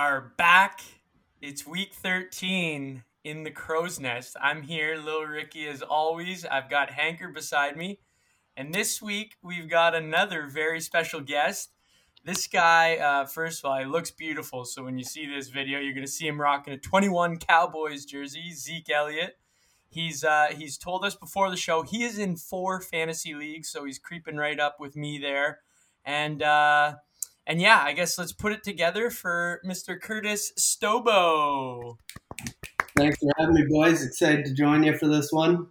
are back. It's week 13 in the crow's nest. I'm here, Lil Ricky, as always. I've got Hanker beside me. And this week, we've got another very special guest. This guy, uh, first of all, he looks beautiful. So when you see this video, you're going to see him rocking a 21 Cowboys jersey, Zeke Elliott. He's uh, he's told us before the show he is in four fantasy leagues, so he's creeping right up with me there. And uh, and yeah, I guess let's put it together for Mr. Curtis Stobo. Thanks for having me, boys. Excited to join you for this one.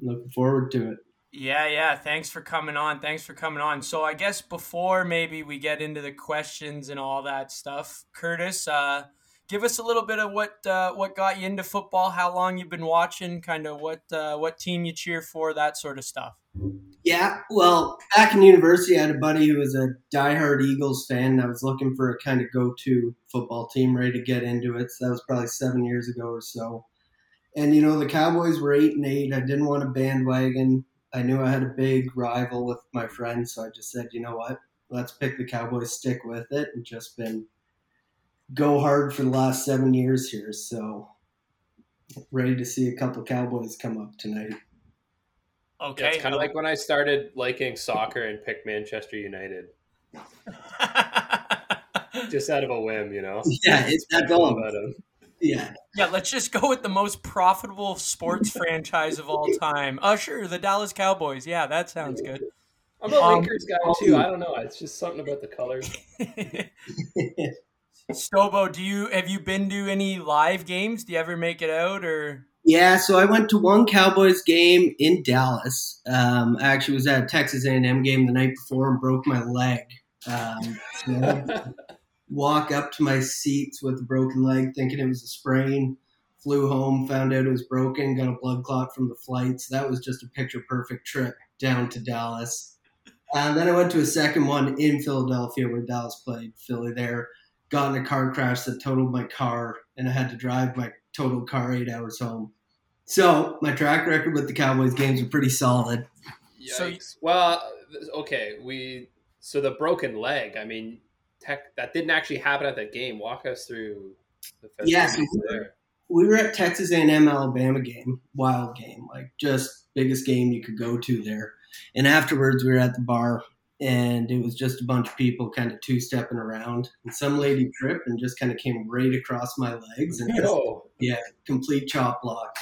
Looking forward to it. Yeah, yeah. Thanks for coming on. Thanks for coming on. So I guess before maybe we get into the questions and all that stuff, Curtis, uh, give us a little bit of what uh, what got you into football, how long you've been watching, kind of what uh, what team you cheer for, that sort of stuff. Yeah, well, back in university, I had a buddy who was a diehard Eagles fan. And I was looking for a kind of go-to football team, ready to get into it. So that was probably seven years ago or so. And you know, the Cowboys were eight and eight. I didn't want a bandwagon. I knew I had a big rival with my friends, so I just said, you know what, let's pick the Cowboys, stick with it, and just been go hard for the last seven years here. So ready to see a couple Cowboys come up tonight. Okay. Yeah, it's kind of like when I started liking soccer and picked Manchester United. just out of a whim, you know? Yeah, it's that cool about him. Yeah. Yeah, let's just go with the most profitable sports franchise of all time. Usher, the Dallas Cowboys. Yeah, that sounds good. I'm a um, Lakers guy too. I don't know. It's just something about the colors. Stobo, do you have you been to any live games? Do you ever make it out or? Yeah, so I went to one Cowboys game in Dallas. Um, I actually was at a Texas A&M game the night before and broke my leg. Um, so walk up to my seats with a broken leg, thinking it was a sprain. Flew home, found out it was broken, got a blood clot from the flight. So that was just a picture perfect trip down to Dallas. And then I went to a second one in Philadelphia where Dallas played Philly there. Got in a car crash that totaled my car, and I had to drive my total car eight hours home. So my track record with the Cowboys games are pretty solid. Yikes. So, well, okay, we so the broken leg. I mean, tech that didn't actually happen at that game. Walk us through the yes, we were, we were at Texas A&M Alabama game, wild game, like just biggest game you could go to there. And afterwards, we were at the bar and it was just a bunch of people kind of two stepping around. And some lady tripped and just kind of came right across my legs and just, yeah, complete chop block.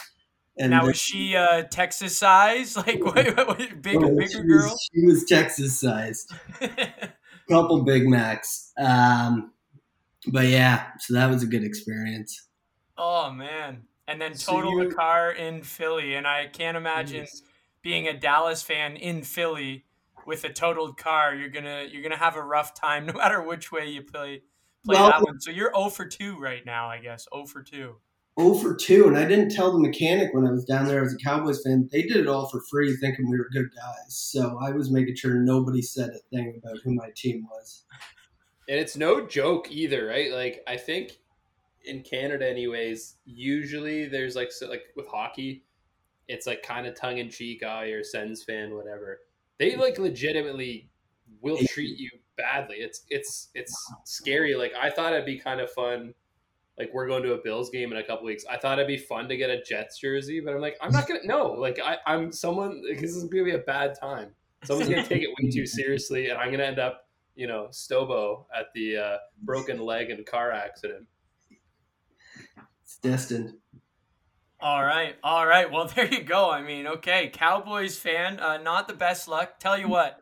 And now was she uh, Texas size? Like what, what, big, oh, bigger she girl? Was, she was Texas sized. Couple Big Macs. Um, but yeah, so that was a good experience. Oh man! And then total so the car in Philly, and I can't imagine yes. being a Dallas fan in Philly with a totaled car, you're gonna you're gonna have a rough time no matter which way you play play well, that one. So you're 0 for 2 right now, I guess. 0 for 2. 0 for 2. And I didn't tell the mechanic when I was down there as a Cowboys fan. They did it all for free, thinking we were good guys. So I was making sure nobody said a thing about who my team was. And it's no joke either, right? Like I think in Canada, anyways, usually there's like so, like with hockey, it's like kind of tongue in cheek. Oh, you're a Sens fan, whatever they like legitimately will treat you badly. It's it's it's scary. Like I thought it'd be kind of fun. Like we're going to a Bills game in a couple weeks. I thought it'd be fun to get a Jets jersey, but I'm like, I'm not gonna. No, like I, I'm someone. Like, this is gonna be a bad time. Someone's gonna take it way too seriously, and I'm gonna end up, you know, Stobo at the uh, broken leg and car accident. It's destined. All right, all right. Well, there you go. I mean, okay, Cowboys fan, uh, not the best luck. Tell you what,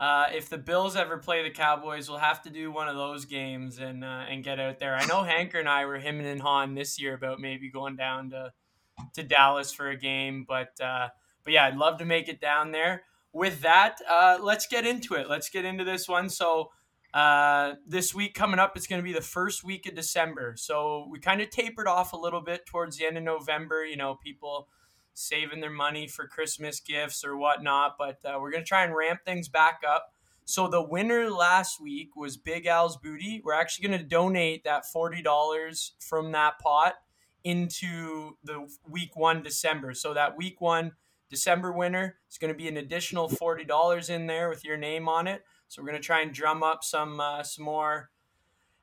uh, if the Bills ever play the Cowboys, we'll have to do one of those games and uh, and get out there. I know Hanker and I were him and Han this year about maybe going down to to Dallas for a game, but uh, but yeah, I'd love to make it down there. With that, uh, let's get into it. Let's get into this one. So uh, this week coming up, it's going to be the first week of December. So we kind of tapered off a little bit towards the end of November. You know, people saving their money for Christmas gifts or whatnot, but uh, we're going to try and ramp things back up. So the winner last week was Big Al's Booty. We're actually going to donate that $40 from that pot into the week one December. So that week one December winner is going to be an additional $40 in there with your name on it. So we're gonna try and drum up some uh, some more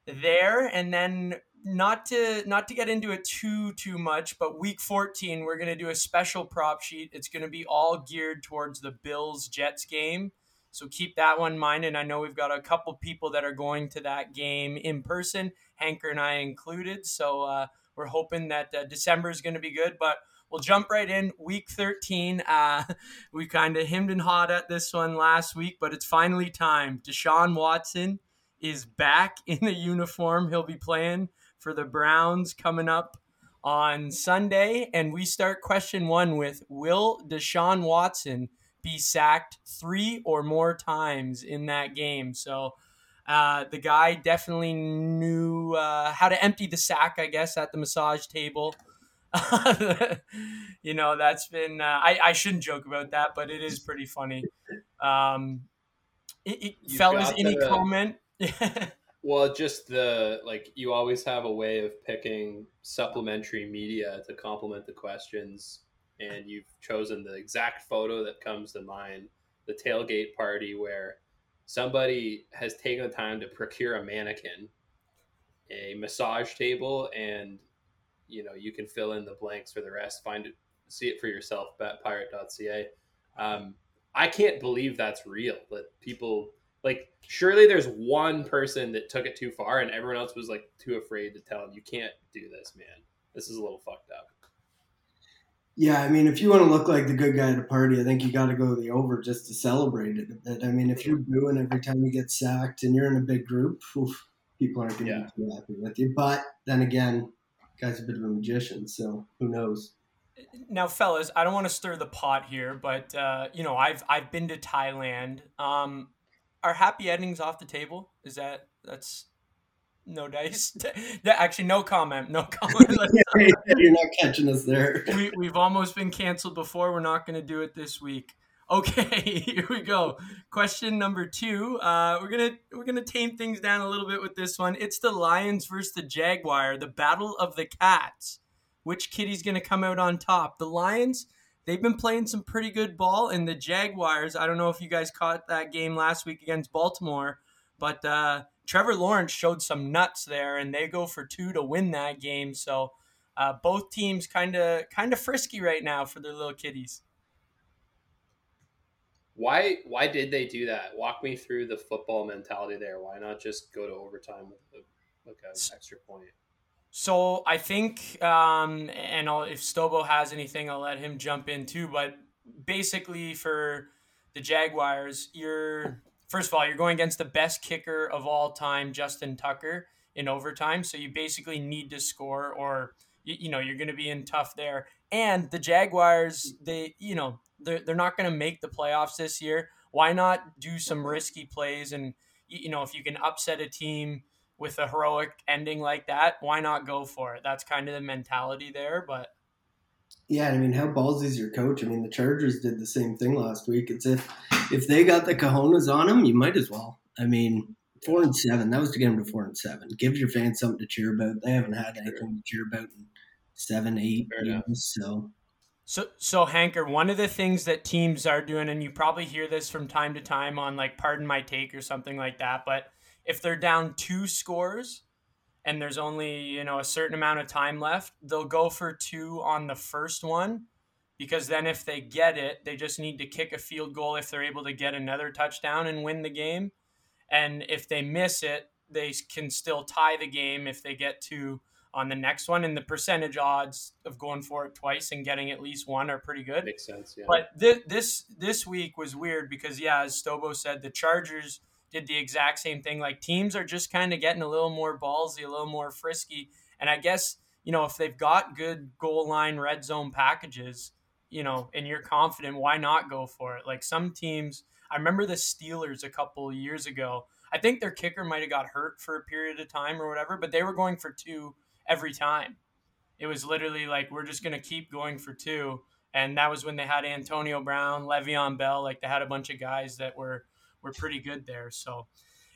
there, and then not to not to get into it too too much, but week 14 we're going to do a special prop sheet. It's going to be all geared towards the Bills Jets game. So keep that one in mind and I know we've got a couple people that are going to that game in person, Hanker and I included. So uh, we're hoping that uh, December is going to be good, but we'll jump right in week 13 uh, we kind of hemmed and hawed at this one last week but it's finally time deshaun watson is back in the uniform he'll be playing for the Browns coming up on Sunday. And we start question one with Will Deshaun Watson be sacked three or more times in that game? So uh, the guy definitely knew uh, how to empty the sack, I guess, at the massage table. you know, that's been, uh, I, I shouldn't joke about that, but it is pretty funny. Um, it, it, fellas, any comment? Well, just the like you always have a way of picking supplementary media to complement the questions, and you've chosen the exact photo that comes to mind the tailgate party where somebody has taken the time to procure a mannequin, a massage table, and you know you can fill in the blanks for the rest. Find it, see it for yourself. Betpirate.ca. Um, I can't believe that's real. That people like surely there's one person that took it too far and everyone else was like too afraid to tell him you can't do this man. This is a little fucked up. Yeah i mean if you want to look like the good guy at a party i think you got to go the over just to celebrate it a bit. I mean if you're booing every time you get sacked and you're in a big group oof, people aren't going to yeah. be too happy with you. But then again guy's a bit of a magician so who knows? Now fellas i don't want to stir the pot here but uh, you know i've i've been to thailand. Um, are happy endings off the table? Is that that's no dice? Actually, no comment. No comment. You're not catching us there. We, we've almost been canceled before. We're not going to do it this week. Okay, here we go. Question number two. Uh, we're gonna we're gonna tame things down a little bit with this one. It's the Lions versus the Jaguar, the battle of the cats. Which kitty's gonna come out on top? The Lions they've been playing some pretty good ball. And the Jaguars, I don't know if you guys caught that game last week against Baltimore, but uh, Trevor Lawrence showed some nuts there, and they go for two to win that game. So uh, both teams kind of kind of frisky right now for their little kiddies. Why why did they do that? Walk me through the football mentality there. Why not just go to overtime with a, an extra point? So I think, um, and I'll, if Stobo has anything, I'll let him jump in too. But basically, for the Jaguars, you're first of all you're going against the best kicker of all time, Justin Tucker, in overtime. So you basically need to score, or you, you know you're going to be in tough there. And the Jaguars, they you know they're they're not going to make the playoffs this year. Why not do some risky plays and you know if you can upset a team with a heroic ending like that, why not go for it? That's kind of the mentality there. But yeah, I mean, how ballsy is your coach? I mean, the Chargers did the same thing last week. It's if if they got the cojones on them, you might as well. I mean, four and seven. That was to get them to four and seven. Give your fans something to cheer about. They haven't had anything to cheer about in seven, eight Fair years. Enough. So. So, so Hanker, one of the things that teams are doing, and you probably hear this from time to time on like "Pardon My Take" or something like that, but if they're down two scores and there's only you know a certain amount of time left they'll go for two on the first one because then if they get it they just need to kick a field goal if they're able to get another touchdown and win the game. And if they miss it they can still tie the game if they get two on the next one. And the percentage odds of going for it twice and getting at least one are pretty good. Makes sense yeah. But th- this this week was weird because yeah as stobo said the chargers did the exact same thing. Like teams are just kind of getting a little more ballsy, a little more frisky. And I guess, you know, if they've got good goal line red zone packages, you know, and you're confident, why not go for it? Like some teams, I remember the Steelers a couple years ago. I think their kicker might have got hurt for a period of time or whatever, but they were going for two every time. It was literally like, we're just going to keep going for two. And that was when they had Antonio Brown, Le'Veon Bell. Like they had a bunch of guys that were were pretty good there. So,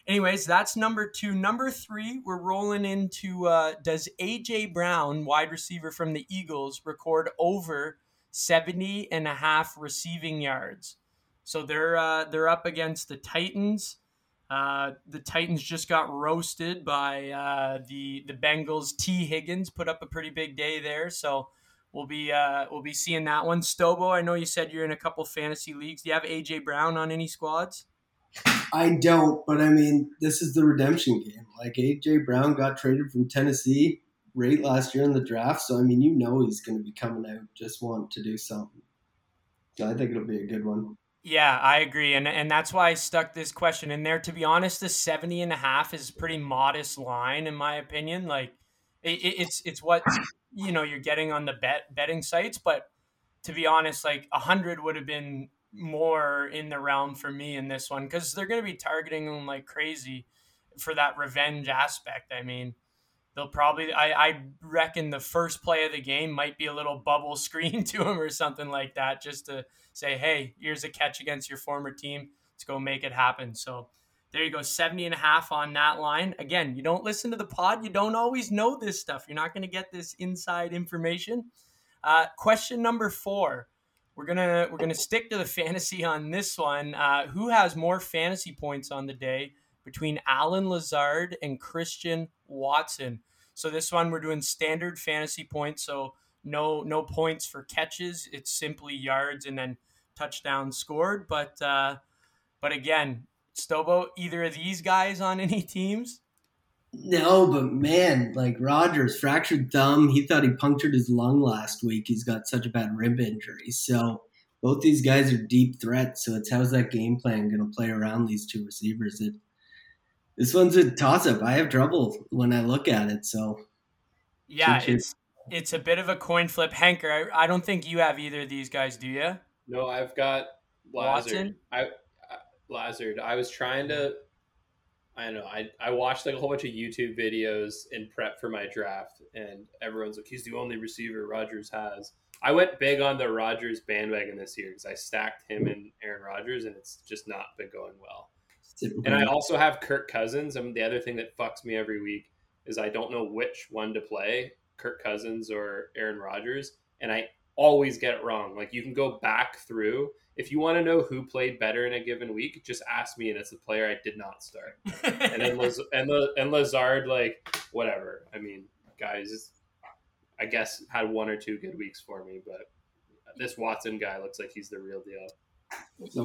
anyways, that's number two. Number three, we're rolling into uh, does AJ Brown, wide receiver from the Eagles, record over 70 and a half receiving yards? So they're uh, they're up against the Titans. Uh, the Titans just got roasted by uh, the the Bengals. Tee Higgins put up a pretty big day there, so we'll be uh, we'll be seeing that one. Stobo, I know you said you're in a couple fantasy leagues. Do you have AJ Brown on any squads? I don't, but I mean, this is the redemption game. Like AJ Brown got traded from Tennessee right last year in the draft, so I mean, you know he's going to be coming out just want to do something. So I think it'll be a good one. Yeah, I agree. And and that's why I stuck this question in there. To be honest, the 70 and a half is a pretty modest line in my opinion. Like it, it's it's what you know you're getting on the bet betting sites, but to be honest, like a hundred would have been more in the realm for me in this one because they're going to be targeting him like crazy for that revenge aspect. I mean, they'll probably I, I reckon the first play of the game might be a little bubble screen to him or something like that just to say hey here's a catch against your former team. Let's go make it happen. So there you go 70 and a half on that line. Again you don't listen to the pod you don't always know this stuff. You're not going to get this inside information. Uh, question number four we're gonna we're gonna stick to the fantasy on this one uh, who has more fantasy points on the day between Allen Lazard and Christian Watson. So this one we're doing standard fantasy points, so no no points for catches. It's simply yards and then touchdowns scored. But uh, but again, Stobo, either of these guys on any teams? No, but man, like Rodgers fractured thumb. He thought he punctured his lung last week. He's got such a bad rib injury. So both these guys are deep threats. So it's how's that game plan going to play around these two receivers? It this one's a toss up. I have trouble when I look at it. So yeah, it's it's a bit of a coin flip. Hanker, I, I don't think you have either of these guys, do you? No, I've got Lazard. I, I Lazard. I was trying to. I don't know. I, I watched like a whole bunch of YouTube videos in prep for my draft, and everyone's like, he's the only receiver Rodgers has. I went big on the Rodgers bandwagon this year because I stacked him and Aaron Rodgers, and it's just not been going well. And I also have Kirk Cousins. I mean, the other thing that fucks me every week is I don't know which one to play, Kirk Cousins or Aaron Rodgers, and I always get it wrong. Like you can go back through. If you want to know who played better in a given week, just ask me, and it's the player I did not start. and then Laz- and, the and Lazard, like whatever. I mean, guys, I guess had one or two good weeks for me, but this Watson guy looks like he's the real deal.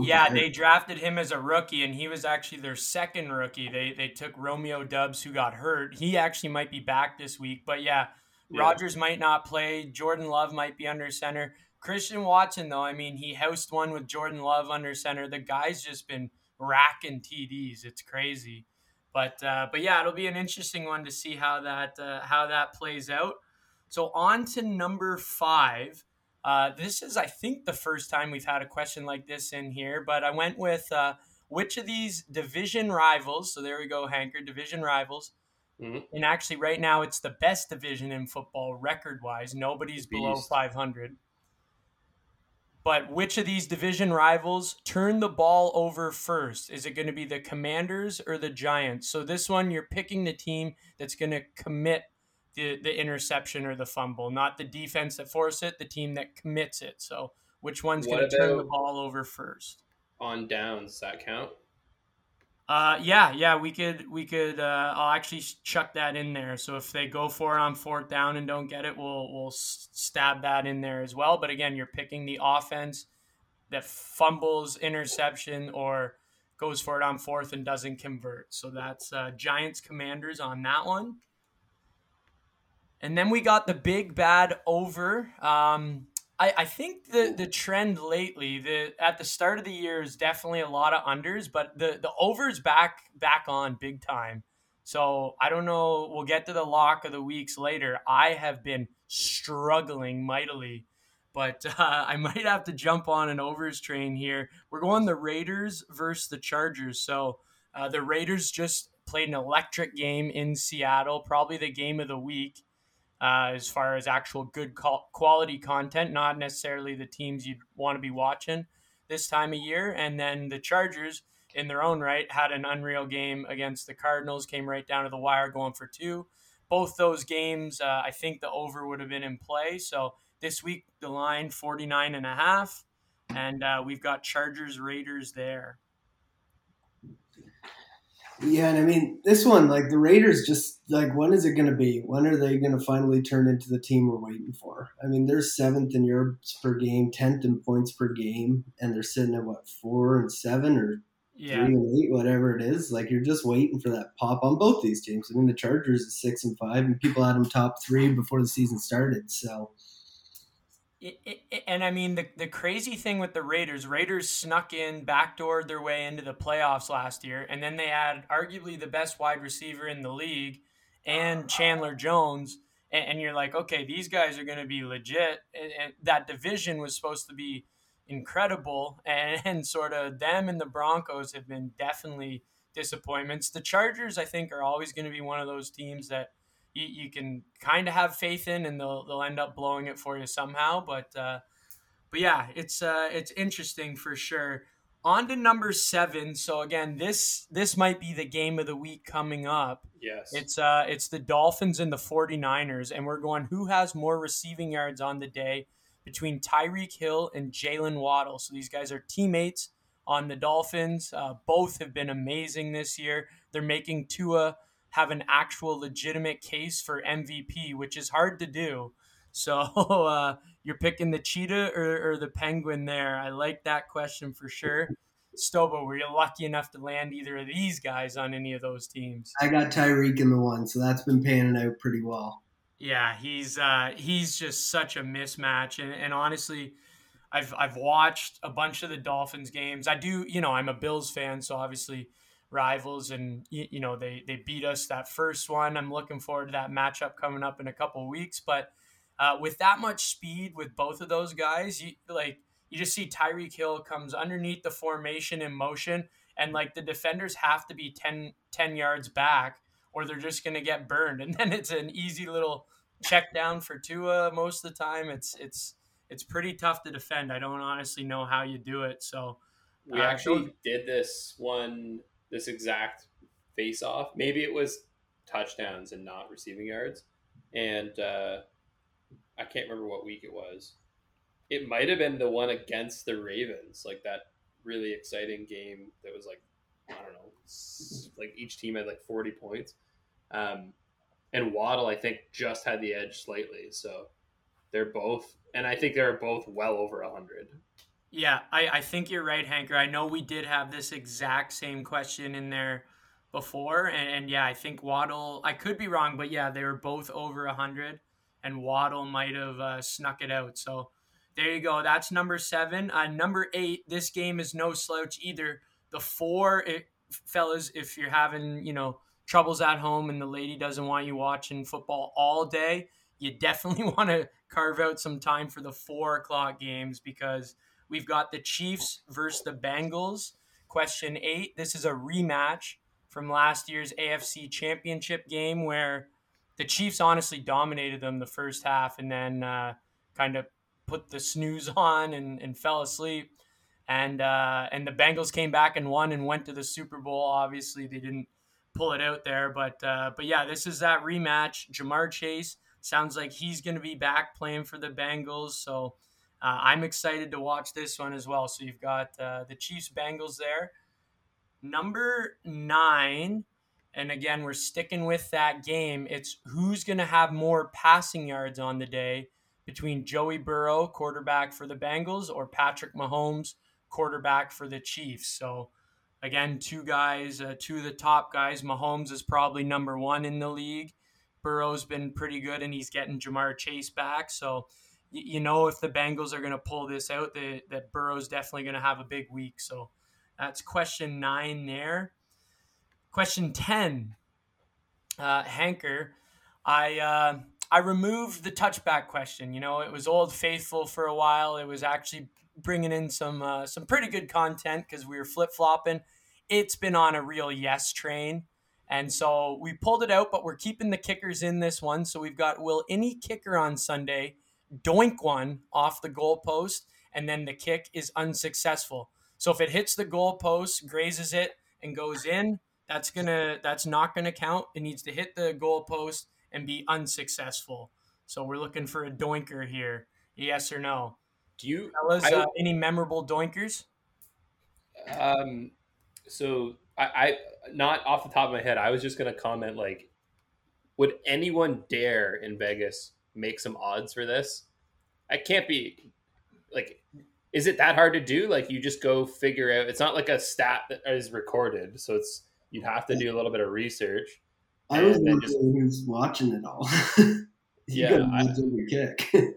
Yeah, they drafted him as a rookie, and he was actually their second rookie. They they took Romeo Doubs, who got hurt. He actually might be back this week, but yeah, yeah. Rodgers might not play. Jordan Love might be under center. Christian Watson, though, I mean, he housed one with Jordan Love under center. The guy's just been racking TDs. It's crazy, but uh, but yeah, it'll be an interesting one to see how that uh, how that plays out. So on to number five. Uh, this is, I think, the first time we've had a question like this in here, but I went with uh, which of these division rivals, so there we go, Hanker, division rivals. Mm-hmm. And actually, right now, it's the best division in football record wise. Nobody's below 500. But which of these division rivals turn the ball over first? Is it going to be the Commanders or the Giants? So, this one, you're picking the team that's going to commit the the interception or the fumble, not the defense that force it, the team that commits it. So which one's going to turn the ball over first? On downs, that count? Uh, yeah, yeah, we could, we could. Uh, I'll actually chuck that in there. So if they go for it on fourth down and don't get it, we'll we'll stab that in there as well. But again, you're picking the offense that fumbles, interception, or goes for it on fourth and doesn't convert. So that's uh, Giants Commanders on that one. And then we got the big bad over. Um, I, I think the the trend lately, the at the start of the year is definitely a lot of unders, but the the overs back back on big time. So I don't know. We'll get to the lock of the weeks later. I have been struggling mightily, but uh, I might have to jump on an overs train here. We're going the Raiders versus the Chargers. So uh, the Raiders just played an electric game in Seattle, probably the game of the week uh, as far as actual good quality content, not necessarily the teams you'd want to be watching this time of year. And then the Chargers, in their own right, had an unreal game against the Cardinals, came right down to the wire going for two. Both those games, uh, I think the over would have been in play. So this week, the line 49 and a half. And uh, we've got Chargers Raiders there. Yeah, and I mean this one, like the Raiders, just like when is it going to be? When are they going to finally turn into the team we're waiting for? I mean, they're seventh in yards per game, tenth in points per game, and they're sitting at what four and seven or yeah. three and eight, whatever it is. Like you're just waiting for that pop on both these teams. I mean, the Chargers is six and five, and people had them top three before the season started. So it, it, and I mean the the crazy thing with the Raiders, Raiders snuck in, backdoored their way into the playoffs last year, and then they had arguably the best wide receiver in the league, and Chandler Jones, and, and you're like, okay, these guys are going to be legit, and, and, that division was supposed to be incredible, and, and sort of them and the Broncos have been definitely disappointments. The Chargers, I think, are always going to be one of those teams that you, you can kind of have faith in, and they'll they'll end up blowing it for you somehow. But uh, but yeah, it's uh, it's interesting for sure. On to number seven. So again, this this might be the game of the week coming up. Yes. It's uh it's the Dolphins and the 49ers, and we're going who has more receiving yards on the day between Tyreek Hill and Jalen Waddle. So these guys are teammates on the Dolphins. Uh, both have been amazing this year. They're making Tua have an actual legitimate case for MVP, which is hard to do. So uh, you're picking the cheetah or, or, the penguin there. I like that question for sure. Stobo, were you lucky enough to land either of these guys on any of those teams? I got Tyreek in the one, so that's been panning out pretty well. Yeah, he's uh, he's just such a mismatch, and, and honestly, I've I've watched a bunch of the Dolphins games. I do, you know, I'm a Bills fan, so obviously rivals and you know they they beat us that first one. I'm looking forward to that matchup coming up in a couple weeks but uh, with that much speed with both of those guys you like you just see Tyreek Hill comes underneath the formation in motion and like the defenders have to be 10, 10 yards back or they're just going to get burned. And then it's an easy little check down for Tua most of the time. It's it's it's pretty tough to defend. I don't honestly know how you do it. So we uh, actually did this one this exact face off. Maybe it was touchdowns and not receiving yards. And uh, I can't remember what week it was. It might have been the one against the Ravens, like that really exciting game that was like, I don't know, like each team had like 40 points. Um, and Waddle, I think, just had the edge slightly. So they're both, and I think they're both well over 100. Yeah, I, I think you're right, Hanker. I know we did have this exact same question in there before, and, and yeah, I think Waddle. I could be wrong, but yeah, they were both over hundred, and Waddle might have uh, snuck it out. So there you go. That's number seven. Uh, number eight. This game is no slouch either. The four, it, fellas, if you're having you know troubles at home and the lady doesn't want you watching football all day, you definitely want to carve out some time for the four o'clock games because We've got the Chiefs versus the Bengals. Question eight. This is a rematch from last year's AFC Championship game where the Chiefs honestly dominated them the first half and then uh, kind of put the snooze on and, and fell asleep. And uh, and the Bengals came back and won and went to the Super Bowl. Obviously, they didn't pull it out there, but uh, but yeah, this is that rematch. Ja'Marr Chase sounds like he's going to be back playing for the Bengals. So uh, I'm excited to watch this one as well. So you've got uh, the Chiefs Bengals there. Number nine, and again, we're sticking with that game. It's who's going to have more passing yards on the day between Joey Burrow, quarterback for the Bengals, or Patrick Mahomes, quarterback for the Chiefs. So, again, two guys, uh, two of the top guys. Mahomes is probably number one in the league. Burrow's been pretty good, and he's getting Ja'Marr Chase back. So, you know if the Bengals are going to pull this out, that that Burrow's definitely going to have a big week. So that's question nine there. Question ten, uh, Hanker, I uh, I removed the touchback question. You know, it was old faithful for a while. It was actually bringing in some uh, some pretty good content because we were flip flopping. It's been on a real yes train. And so we pulled it out, but we're keeping the kickers in this one. So we've got will any kicker on Sunday doink one off the goalpost, and then the kick is unsuccessful. So if it hits the goalpost, grazes it, and goes in, that's gonna that's not gonna count. It needs to hit the goalpost and be unsuccessful. So we're looking for a doinker here. Yes or no? Do you fellas uh, any memorable doinkers? Um, so I, I not off the top of my head. I was just gonna comment like, would anyone dare in Vegas make some odds for this? I can't be like. Is it that hard to do? Like you just go figure out. It's not like a stat that is recorded, so it's you'd have to do a little bit of research. I was wondering just- who's watching it all. Yeah, I- kick.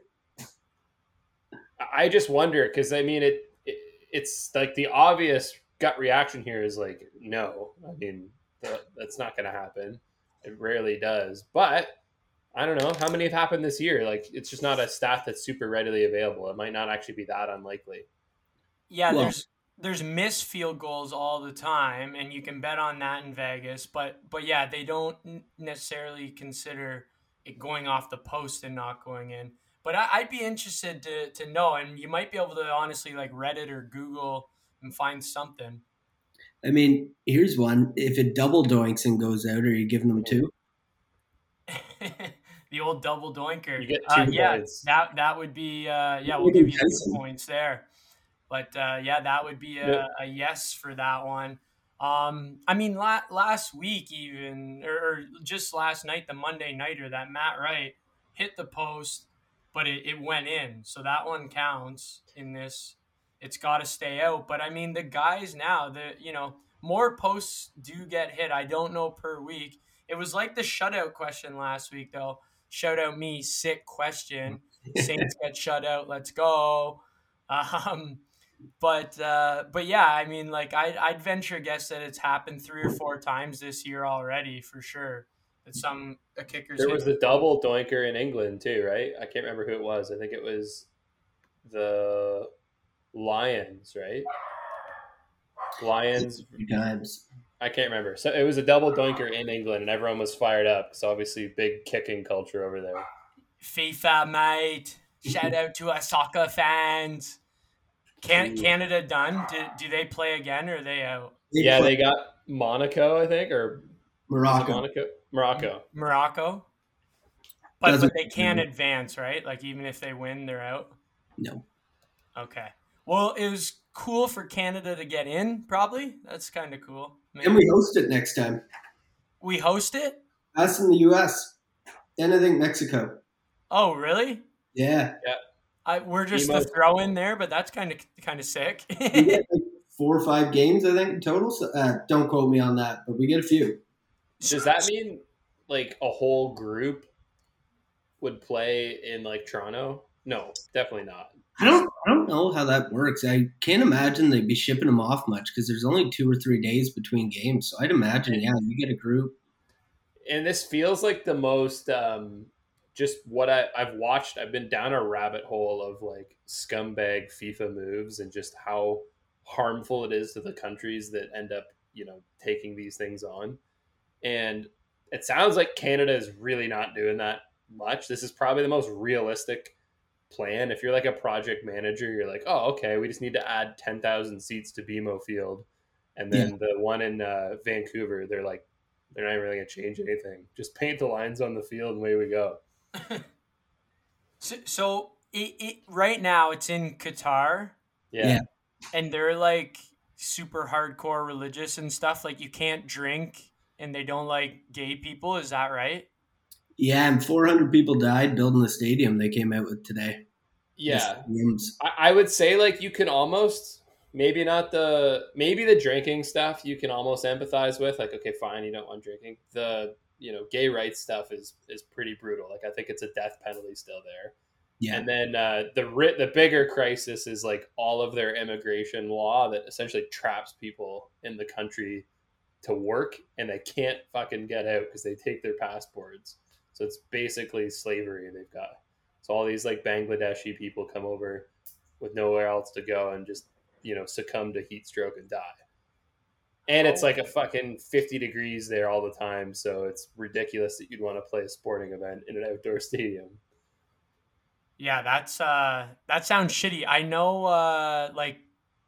I just wonder because I mean it, it. It's like the obvious gut reaction here is like no. I mean that, that's not going to happen. It rarely does. But I don't know how many have happened this year. Like it's just not a stat that's super readily available. It might not actually be that unlikely. Yeah, Well- there's there's missed field goals all the time, and you can bet on that in Vegas. But but yeah, they don't necessarily consider it going off the post and not going in. But I, I'd be interested to to know, and you might be able to honestly like Reddit or Google and find something. I mean, here's one. If it double doinks and goes out, are you giving them two? the old double doinker. You get Uh, yeah, points. that that would be uh, yeah. We'll give you two points there, but uh, yeah, that would be a, Yeah. a yes for that one. Um, I mean, la- last week even, or, or just last night, the Monday nighter that Matt Wright hit the post, but it, it went in, so that one counts in this. It's got to stay out, but I mean, the guys now, the you know, more posts do get hit. I don't know per week. It was like the shutout question last week, though. Shout out me, sick question. Saints get shut out. Let's go. Um, but uh, but yeah, I mean, like I'd, I'd venture guess that it's happened three or four times this year already for sure. That some a kickers There hit- was the double doinker in England too, right? I can't remember who it was. I think it was the Lions, right? Lions. Two times. I can't remember. So it was a double doinker in England, and everyone was fired up. So obviously, big kicking culture over there. FIFA, mate. Shout out to our soccer fans. Can Canada done? Do, do they play again or are they out? yeah, they got Monaco, I think, or Morocco. Monaco, Morocco. Morocco. But, Doesn't- but they can advance, right? Like even if they win, they're out. No. Okay. Well, it was cool for Canada to get in. Probably that's kind of cool. And we host it next time. we host it. Us in the U.S. And I think Mexico. Oh, really? Yeah. Yeah. I, we're just Emo- the throw in there, but that's kind of kind of sick. We get like four or five games, I think, total. So, uh, don't quote me on that, but we get a few. Does that mean like a whole group would play in like Toronto? No, definitely not. I don't, I don't know how that works. I can't imagine they'd be shipping them off much because there's only two or three days between games. So I'd imagine, yeah, you get a group. and this feels like the most um, just what I, I've watched. I've been down a rabbit hole of like scumbag FIFA moves and just how harmful it is to the countries that end up, you know, taking these things on. And it sounds like Canada is really not doing that much. This is probably the most realistic plan. If you're like a project manager, you're like, oh, okay, we just need to add 10,000 seats to BMO Field. And then the one in uh, Vancouver, they're like, they're not really going to change anything. Just paint the lines on the field and away we go. so, so it, it right now it's in Qatar, Yeah. Yeah. and they're like super hardcore religious and stuff. Like you can't drink, and they don't like gay people. Is that right? Yeah, and 400 people died building the stadium they came out with today. Yeah. I, I would say like you can almost maybe not the maybe the drinking stuff you can almost empathize with like okay fine you don't want drinking the you know gay rights stuff is is pretty brutal like i think it's a death penalty still there Yeah. and then uh, the ri- the bigger crisis is like all of their immigration law that essentially traps people in the country to work and they can't fucking get out because they take their passports so it's basically slavery they've got so all these like bangladeshi people come over with nowhere else to go and just you know succumb to heat stroke and die and it's like a fucking 50 degrees there all the time so it's ridiculous that you'd want to play a sporting event in an outdoor stadium Yeah, that's uh that sounds shitty. I know uh like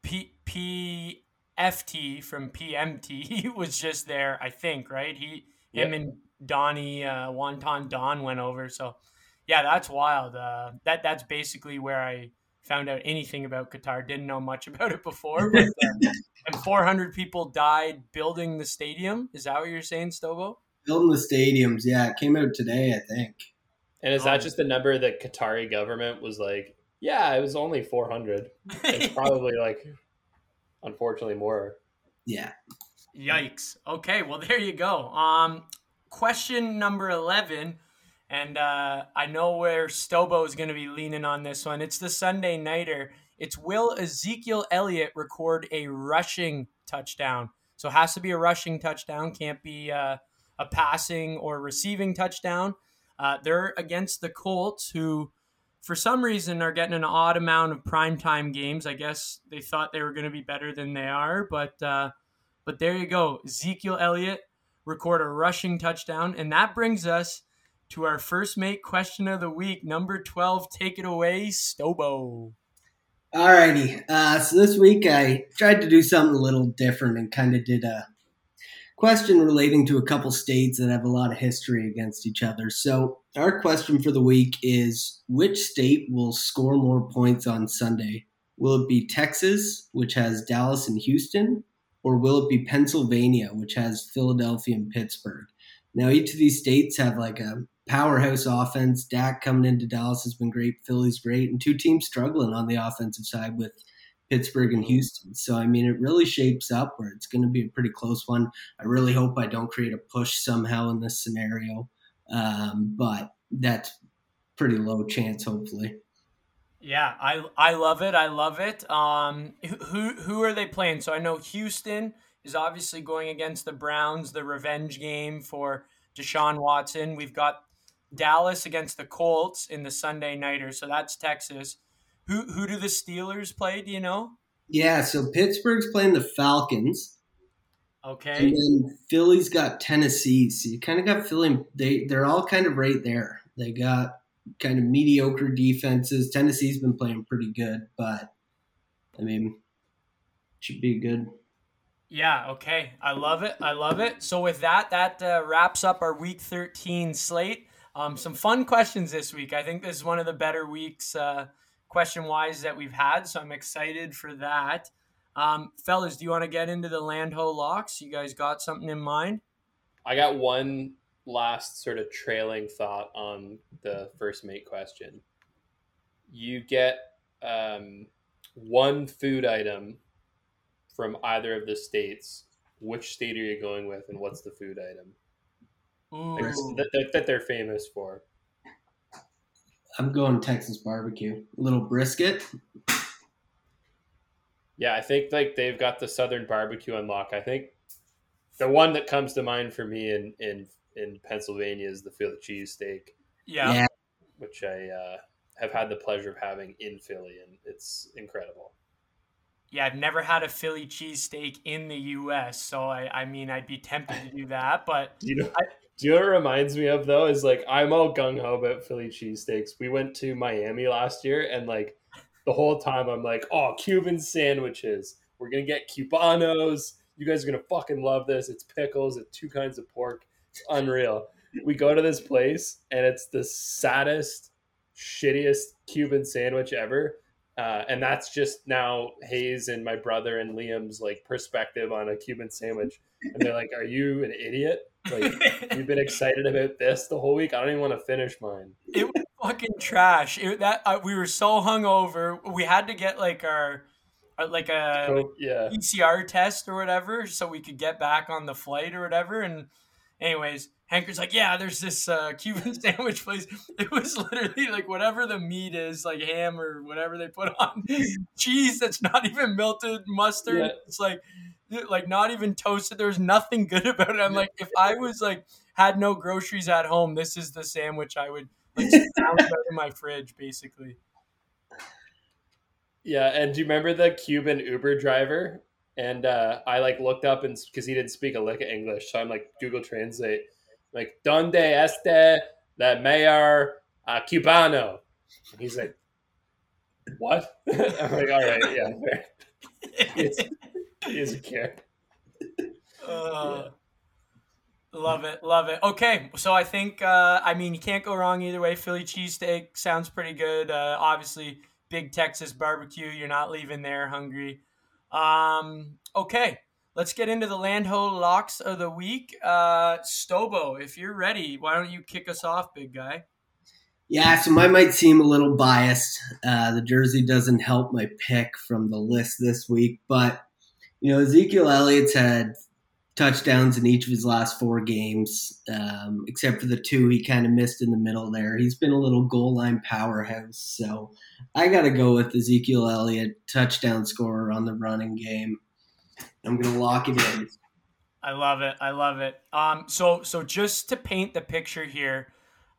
P PFT from PMT he was just there, I think, right? He him Yep. and Donnie uh Wonton Don went over. So yeah, that's wild. Uh that that's basically where I found out anything about Qatar. Didn't know much about it before, but uh, and 400 people died building the stadium. Is that what you're saying, Stobo? Building the stadiums, yeah, it came out today, I think. And is that just the number that Qatari government was like? Yeah, it was only 400. It's probably like, unfortunately, more. Yeah. Yikes. Okay, well there you go. Um, question number 11 and uh, I know where Stobo is going to be leaning on this one. It's the Sunday Nighter. It's will Ezekiel Elliott record a rushing touchdown? So it has to be a rushing touchdown, can't be uh, a passing or receiving touchdown. Uh, they're against the Colts, who for some reason are getting an odd amount of primetime games. I guess they thought they were going to be better than they are, but uh, but there you go. Ezekiel Elliott record a rushing touchdown, and that brings us to our first mate question of the week, number 12. Take it away, Stobo. Alrighty. Uh, so this week I tried to do something a little different and kind of did a question relating to a couple states that have a lot of history against each other. So our question for the week is which state will score more points on Sunday? Will it be Texas, which has Dallas and Houston, or will it be Pennsylvania, which has Philadelphia and Pittsburgh? Now, each of these states have like a powerhouse offense. Dak coming into Dallas has been great. Philly's great, and two teams struggling on the offensive side with Pittsburgh and Houston. So I mean, it really shapes up where it's going to be a pretty close one. I really hope I don't create a push somehow in this scenario, um, but that's pretty low chance, hopefully. Yeah, I I love it. I love it. Um, who who are they playing? So I know Houston is obviously going against the Browns, the revenge game for Deshaun Watson. We've got Dallas against the Colts in the Sunday nighter. So that's Texas. Who who do the Steelers play? Do you know? Yeah, so Pittsburgh's playing the Falcons. Okay. And then Philly's got Tennessee. So you kind of got Philly. They they're all kind of right there. They got kind of mediocre defenses. Tennessee's been playing pretty good, but I mean, should be good. Yeah, okay. I love it. I love it. So with that, that uh, wraps up our week 13 slate. Um, some fun questions this week. I think this is one of the better weeks uh, question wise that we've had. So I'm excited for that. Um, fellas, do you want to get into the land ho locks? You guys got something in mind? I got one last sort of trailing thought on the first mate question. You get um, one food item from either of the states. Which state are you going with, and what's the food item? Like, that, that they're famous for. I'm going Texas barbecue. A little brisket. Yeah, I think like they've got the southern barbecue unlock. I think the one that comes to mind for me in in in Pennsylvania is the Philly cheesesteak. Yeah. yeah. Which I uh, have had the pleasure of having in Philly, and it's incredible. Yeah, I've never had a Philly cheesesteak in the U.S., so I, I mean, I'd be tempted to do that. But you know, I, do you know what it reminds me of though? Is like I'm all gung ho about Philly cheesesteaks. We went to Miami last year, and like the whole time I'm like, oh, Cuban sandwiches. We're gonna get cubanos. You guys are gonna fucking love this. It's pickles. It's two kinds of pork. It's unreal. We go to this place, and it's the saddest, shittiest Cuban sandwich ever. Uh, and that's just now Hayes and my brother and Liam's like perspective on a Cuban sandwich. And they're like, "Are you an idiot? Like you've been excited about this the whole week? I don't even want to finish mine." It was fucking trash. It, that uh, we were so hungover. We had to get like our uh, like a oh, yeah. PCR test or whatever, so we could get back on the flight or whatever. And anyways, Hanker's like, yeah, there's this uh, Cuban sandwich place. It was literally like whatever the meat is, like ham or whatever they put on cheese that's not even melted, mustard. Yeah. It's like, like not even toasted. There's nothing good about it. I'm like, if I was like had no groceries at home, this is the sandwich I would like in my fridge, basically. Yeah, and do you remember the Cuban Uber driver? And uh, I like looked up and because he didn't speak a lick of English, so I'm like Google Translate like, ¿Dónde este la mayor uh, cubano? And he's like, what? I'm like, all right, yeah. he doesn't care. Uh. Love it, love it. Okay, so I think uh, I mean you can't go wrong either way. Philly cheesesteak sounds pretty good. Uh, obviously, big Texas barbecue. You're not leaving there hungry. Um, okay, let's get into the Landho locks of the week. Uh, Stobo, if you're ready, why don't you kick us off, big guy? Yeah, so mine might seem a little biased. Uh, the jersey doesn't help my pick from the list this week, but you know Ezekiel Elliott's had touchdowns in each of his last four games, um, except for the two he kind of missed in the middle there. He's been a little goal line powerhouse, so I got to go with Ezekiel Elliott, touchdown scorer on the running game. I'm gonna lock it in. I love it. I love it. Um, so so just to paint the picture here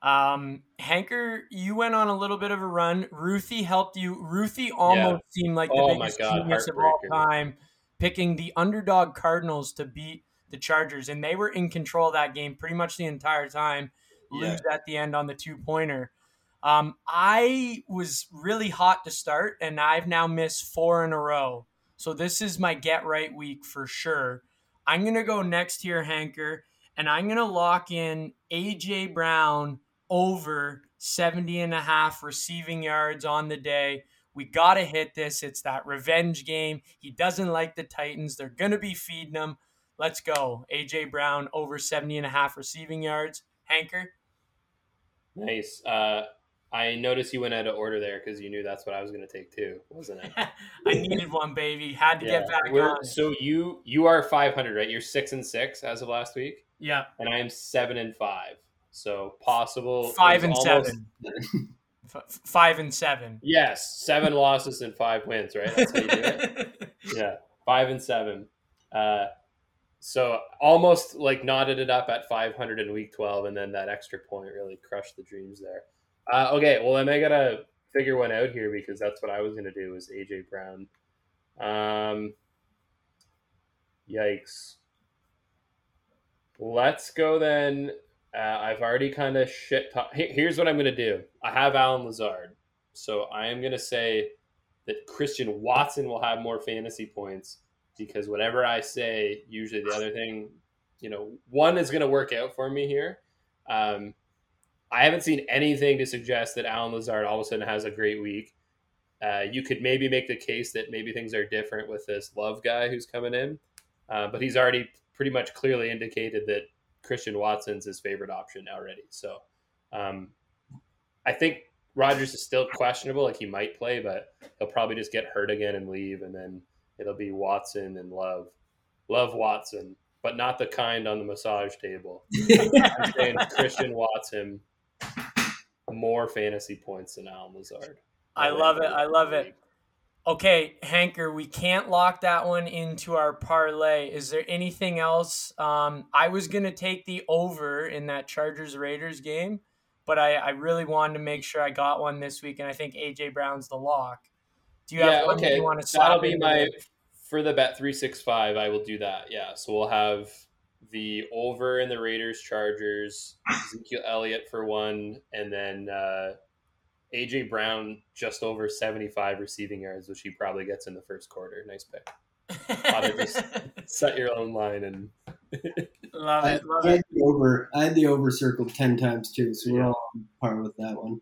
um, Hanker, you went on a little bit of a run. Ruthie helped you. Ruthie almost yeah. seemed like the oh biggest God, genius of all time, picking the underdog Cardinals to beat the Chargers, and they were in control of that game pretty much the entire time. Yeah. Lose at the end on the two pointer. Um, I was really hot to start, and I've now missed four in a row. So this is my get right week for sure. I'm gonna go next here, Hanker, and I'm gonna lock in AJ Brown over 70 and a half receiving yards on the day. We got to hit this. It's that revenge game. He doesn't like the Titans. They're going to be feeding him. Let's go. AJ Brown over 70 and a half receiving yards. Hanker? Nice. Uh, I noticed you went out of order there because you knew that's what I was going to take too, wasn't it? I needed one, baby. Had to yeah. get back We're, on. So you you are 500, right? You're six and six as of last week. Yeah. And I am seven and five. So possible five and almost... seven. F- five and seven. Yes, seven losses and five wins. Right? That's how you do it. yeah, five and seven. Uh, so almost like knotted it up at 500 in week 12, and then that extra point really crushed the dreams there. Uh, okay, well then I gotta figure one out here because that's what I was gonna do was AJ Brown. Um, yikes. Let's go then uh, I've already kind of shit. Talk- Here's what I'm to do. I have Allen Lazard, so I am to say that Christian Watson will have more fantasy points because whatever I say, usually the other thing, you know, one is going to work out for me here. Um, I haven't seen anything to suggest that Allen Lazard all of a sudden has a great week. Uh, you could maybe make the case that maybe things are different with this Love guy who's coming in, uh, but he's already pretty much clearly indicated that Christian Watson's his favorite option already. So um, I think Rodgers is still questionable. Like he might play, but he'll probably just get hurt again and leave, and then it'll be Watson and Love, Love Watson, but not the kind on the massage table. I'm saying Christian Watson more fantasy points than Allen Lazard. I love it. I love it. Okay, Hanker, we can't lock that one into our parlay. Is there anything else? Um, I was going to take the over in that Chargers Raiders game, but I, I, really wanted to make sure I got one this week, and I think AJ Brown's the lock. Do you yeah, have okay. you want to That'll be my for the bet three six five. I will do that. Yeah, so we'll have the over in the Raiders Chargers, Ezekiel Elliott for one, and then uh, AJ Brown just over 75 receiving yards, which he probably gets in the first quarter. Nice pick. just set your own line and love it. Love I, it. I over. I had the over circled ten times too, so we're all on par with that one.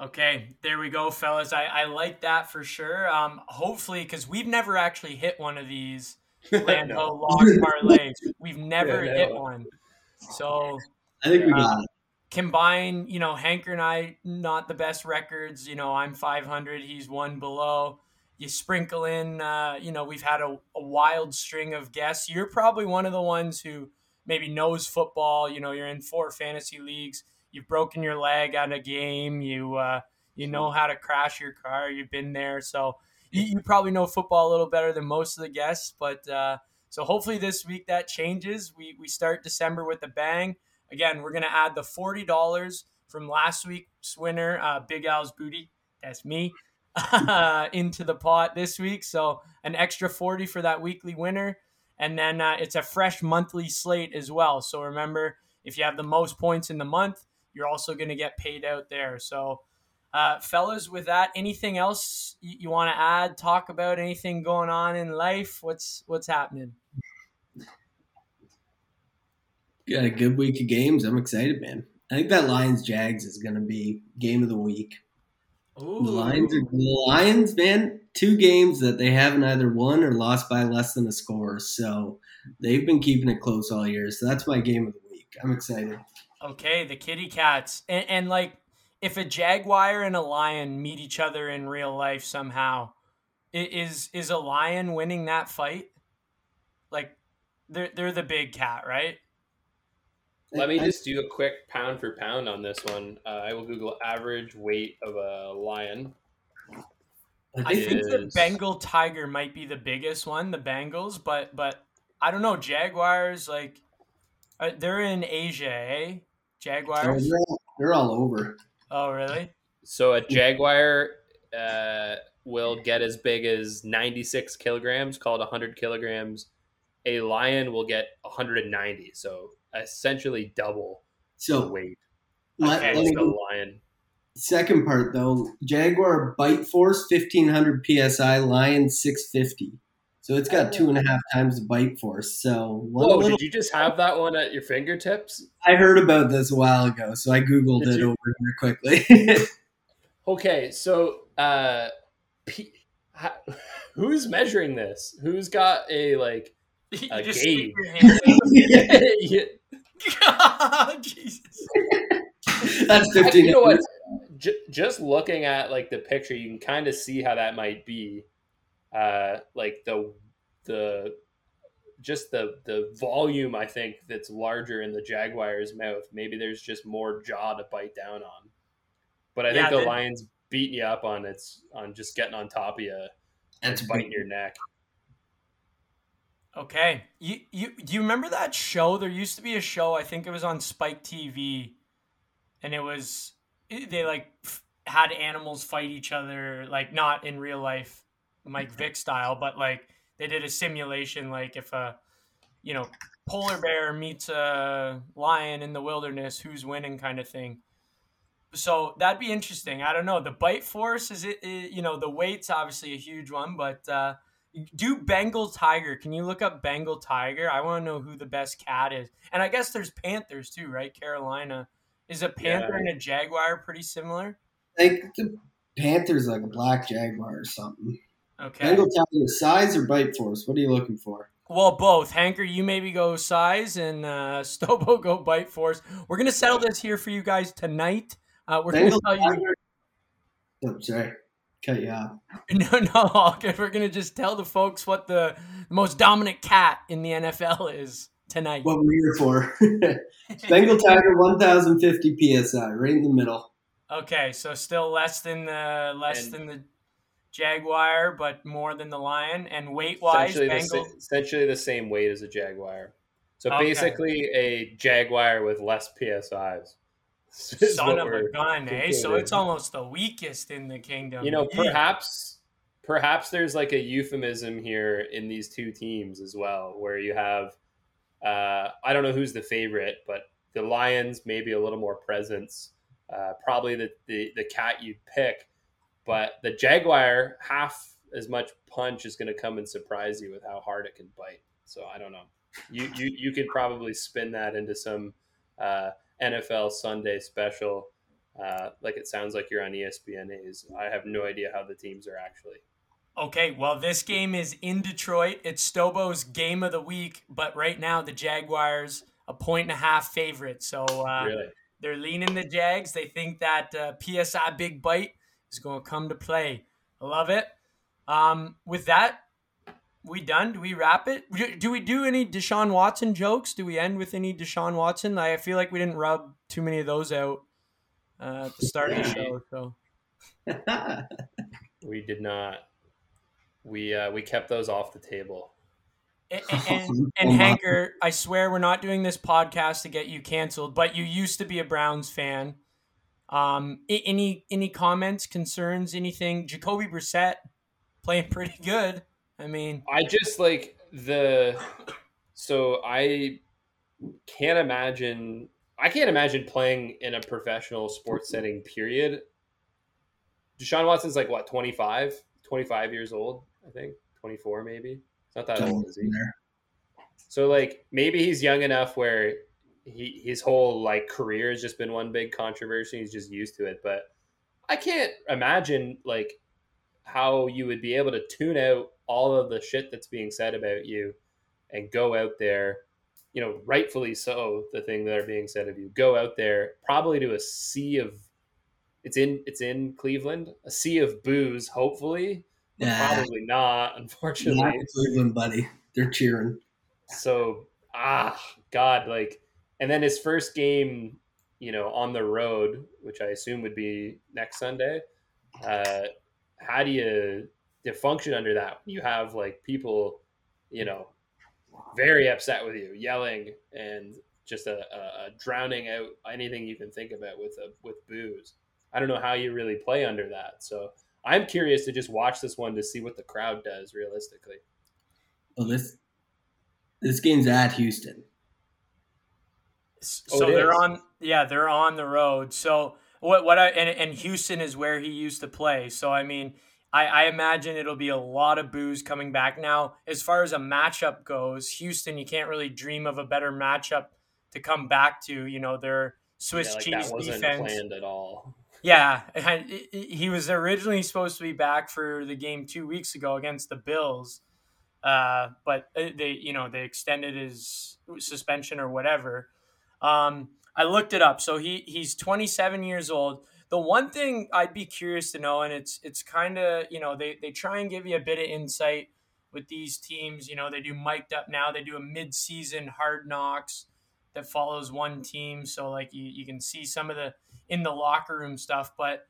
Okay, there we go, fellas. I, I like that for sure. Um, hopefully, because we've never actually hit one of these Lando no. lock parlays. We've never yeah, hit one. So I think we got uh, it combine, you know, Hanker and I, not the best records. You know, I'm 500, he's one below. You sprinkle in, uh, you know, we've had a, a, wild string of guests. You're probably one of the ones who maybe knows football. You know, you're in four fantasy leagues. You've broken your leg at a game. You uh, you know how to crash your car. You've been there, so you, you probably know football a little better than most of the guests. But uh, so hopefully this week that changes. We we start December with a bang. Again, we're going to add the $40 from last week's winner, uh, Big Al's Booty. That's me. into the pot this week. So an extra 40 for that weekly winner. And then uh, it's a fresh monthly slate as well. So remember, if you have the most points in the month, you're also going to get paid out there. So, uh, fellas, with that, anything else you, you want to add? Talk about anything going on in life? What's what's happening? Got a good week of games. I'm excited, man. I think that Lions Jags is going to be game of the week. Ooh. The Lions are the Lions, man. Two games that they haven't either won or lost by less than a score. So they've been keeping it close all year. So that's my game of the week. I'm excited. Okay, the kitty cats. And, and like if a jaguar and a lion meet each other in real life somehow, is is a lion winning that fight? Like they're they're the big cat, right? Let me just do a quick pound for pound on this one. Uh, I will Google average weight of a lion. I It think the Bengal tiger might be the biggest one, the Bengals, but but I don't know. Jaguars like uh, they're in Asia, eh? They're, all, they're all over. Oh, really? So a jaguar uh, will get as big as 96 kilograms, called 100 kilograms. A lion will get 190, so essentially double the So weight let, Okay, let me the lion. Second part though, Jaguar bite force fifteen hundred psi, Lion six fifty. So it's got two and a half times the bite force. So one Whoa, little, did you just have that one at your fingertips? I heard about this a while ago, so I googled Did it you? over here quickly. Okay, so uh, P- ha- who's measuring this? Who's got a like? You A just gauge. stick your hand in. Yeah, Jesus. That's fifteen. you know what? J- just looking at like the picture, you can kind of see how that might be. Uh, like the the just the the volume. I think that's larger in the jaguar's mouth. Maybe there's just more jaw to bite down on. But I Yeah, think the the- lion's beating you up on its on just getting on top of you, That's biting your neck. Okay. You you do you remember that show? There used to be a show. I think it was on Spike TV, and it was they like f- had animals fight each other, like not in real life, Mike Vick style, but like they did a simulation, like if a you know polar bear meets a lion in the wilderness, who's winning, kind of thing. So that'd be interesting. I don't know. The bite force is it, it you know the weight's obviously a huge one, but. uh do Bengal tiger. Can you look up Bengal tiger? I want to know who the best cat is. And I guess there's panthers too, right? Carolina. Is a panther Yeah. and a jaguar pretty similar? like the Panthers like a black jaguar or something. Okay. Bengal tiger size or bite force? What are you looking for? Well, both. Hanker, you maybe go size, and uh, Stobo go bite force. We're gonna settle this here for you guys tonight. Uh, we're gonna Bengal tell you. tiger. Oh, sorry, cut you off. No, no, okay. We're gonna just tell the folks what the most dominant cat in the NFL is tonight. What we're here for? Bengal tiger, one thousand fifty psi, right in the middle. Okay, so still less than the less And- than the jaguar, but more than the lion. And weight wise, essentially, the, Bengal. essentially the same weight as a jaguar. So Okay. basically, a jaguar with less psi's. Son of a gun, eh? So it's almost the weakest in the kingdom. you know perhaps perhaps there's like a euphemism here in these two teams as well where you have uh, i don't know who's the favorite but the lions maybe a little more presence uh, probably the, the the cat you'd pick but the jaguar half as much punch is going to come and surprise you with how hard it can bite so i don't know you you, you could probably spin that into some uh, nfl sunday special uh, like it sounds like you're on ESPN A's. I have no idea how the teams are actually. Okay, well, this game is in Detroit. It's Stobo's game of the week, but right now the Jaguars a point and a half favorite. So uh, really, they're leaning the Jags. They think that uh, PSI big bite is going to come to play. I love it. Um, with that, we done? Do we wrap it? Do- Do we do any Deshaun Watson jokes? Do we end with any Deshaun Watson? I feel like we didn't rub too many of those out uh, at the start of the show. So we did not. We uh, we kept those off the table. and, and, and Hanker, I swear we're not doing this podcast to get you canceled, but you used to be a Browns fan. Um, any any comments, concerns, anything? Jacoby Brissett playing pretty good. I mean, I just like the. So I can't imagine. I can't imagine playing in a professional sports setting. Period. Deshaun Watson's like what 25, 25 years old. I think twenty four maybe. It's not that old, is he? So like maybe he's young enough where he his whole like career has just been one big controversy. He's just used to it. But I can't imagine like how you would be able to tune out all of the shit that's being said about you and go out there, you know, rightfully so, the thing that are being said of you, go out there probably to a sea of it's in it's in Cleveland, a sea of boos, hopefully. Yeah. Probably not, unfortunately. Not Cleveland, buddy. They're cheering. So ah God, like and then his first game, you know, on the road, which I assume would be next Sunday. Uh, how do you, you function under that? You have like people, you know, very upset with you, yelling and just a, a, a drowning out anything you can think about with a, with boos. I don't know how you really play under that. So I'm curious to just watch this one to see what the crowd does realistically. Well, this this game's at Houston. So Oh, they're is? on, yeah, they're on the road. So what, what I and, and Houston is where he used to play. So I mean, I, I imagine it'll be a lot of boos coming back. Now, as far as a matchup goes, Houston, you can't really dream of a better matchup to come back to. You know, their Swiss Yeah, like cheese that wasn't defense. planned at all. Yeah, he was originally supposed to be back for the game two weeks ago against the Bills, uh, but they, you know, they extended his suspension or whatever. Um, I looked it up. So he he's 27 years old. The one thing I'd be curious to know, and it's it's kind of you know they they try and give you a bit of insight with these teams. You know they do mic'd up now. They do a mid-season hard knocks that follows one team. So like you you can see some of the in the locker room stuff, but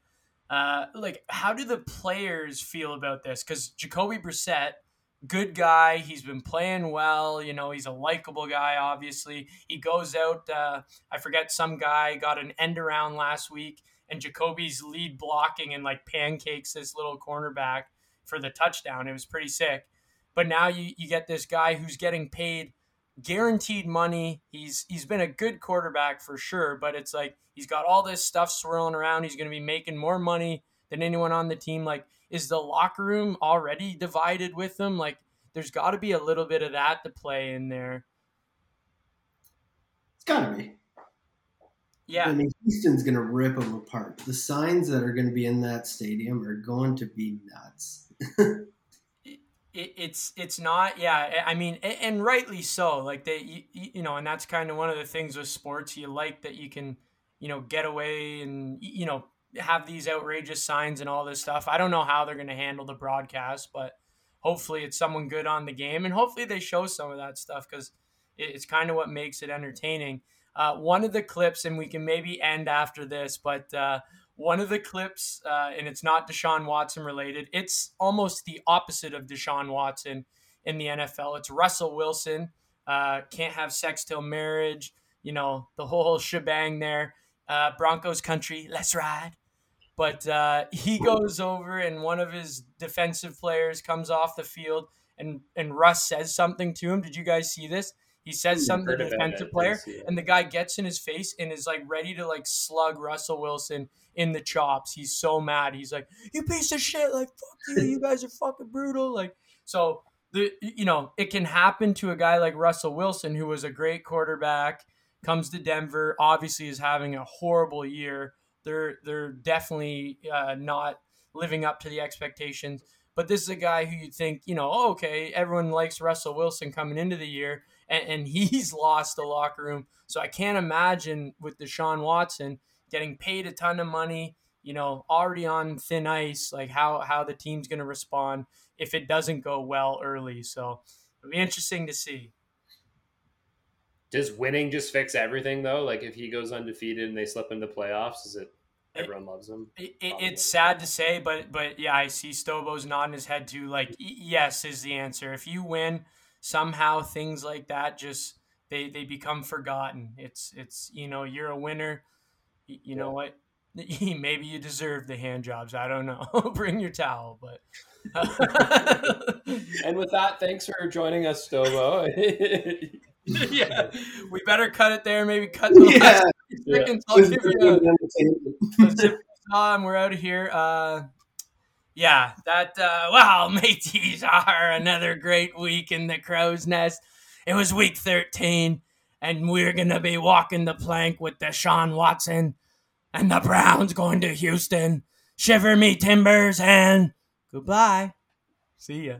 uh, like how do the players feel about this? Because Jacoby Brissett, good guy, he's been playing well. You know, he's a likable guy. Obviously, he goes out. Uh, I forget some guy got an end around last week, and Jacoby's lead blocking and like pancakes this little cornerback for the touchdown. It was pretty sick. But now you you get this guy who's getting paid guaranteed money. He's he's been a good quarterback for sure, but it's like he's got all this stuff swirling around. He's going to be making more money than anyone on the team. Like, is the locker room already divided with them? Like, there's got to be a little bit of that to play in there. It's gotta be. Yeah, I mean, Houston's gonna rip them apart. The signs that are gonna be in that stadium are going to be nuts. it, it's it's not yeah i mean and, and rightly so like they you, you know and that's kind of one of the things with sports you like that you can you know get away and you know have these outrageous signs and all this stuff i don't know how they're going to handle the broadcast but hopefully it's someone good on the game and hopefully they show some of that stuff because it's kind of what makes it entertaining uh, one of the clips and we can maybe end after this but uh, one of the clips, uh, and it's not Deshaun Watson related. It's almost the opposite of Deshaun Watson in the NFL. It's Russell Wilson. Uh, can't have sex till marriage. You know the whole shebang there. Uh, Broncos country, let's ride. But uh, he goes over, and one of his defensive players comes off the field, and and Russ says something to him. Did you guys see this? He says something to the defensive player, didn't see it. and the guy gets in his face and is like ready to like slug Russell Wilson in the chops. He's so mad. He's like, "You piece of shit! Like fuck you! You guys are fucking brutal!" Like so. The, you know it can happen to a guy like Russell Wilson who was a great quarterback comes to Denver obviously is having a horrible year they're they're definitely uh, not living up to the expectations. But this is a guy who you think you know oh, okay everyone likes Russell Wilson coming into the year and, and he's lost the locker room. So I can't imagine with Deshaun Watson getting paid a ton of money you know already on thin ice like how how the team's going to respond if it doesn't go well early. So it'll be interesting to see Does winning just fix everything though? Like if he goes undefeated and they slip into playoffs, is it everyone loves him? It, it, it's sad to say, but but yeah, I see Stobo's nodding his head too. Like yes is the answer. If you win, somehow things like that just they they become forgotten. It's it's you know you're a winner. Y- You know what? Maybe you deserve the hand jobs. I don't know. Bring your towel, but. And with that, thanks for joining us, Stobo. yeah, we better cut it there. Maybe cut the Yeah. last Yeah. seconds. I'll give you a- a zip time. We're out of here. Uh, yeah, that uh, wow, mateys are another great week in the crow's nest. It was week thirteen, and we're gonna be walking the plank with Deshaun Watson and the Browns going to Houston. Shiver me timbers and goodbye. See ya.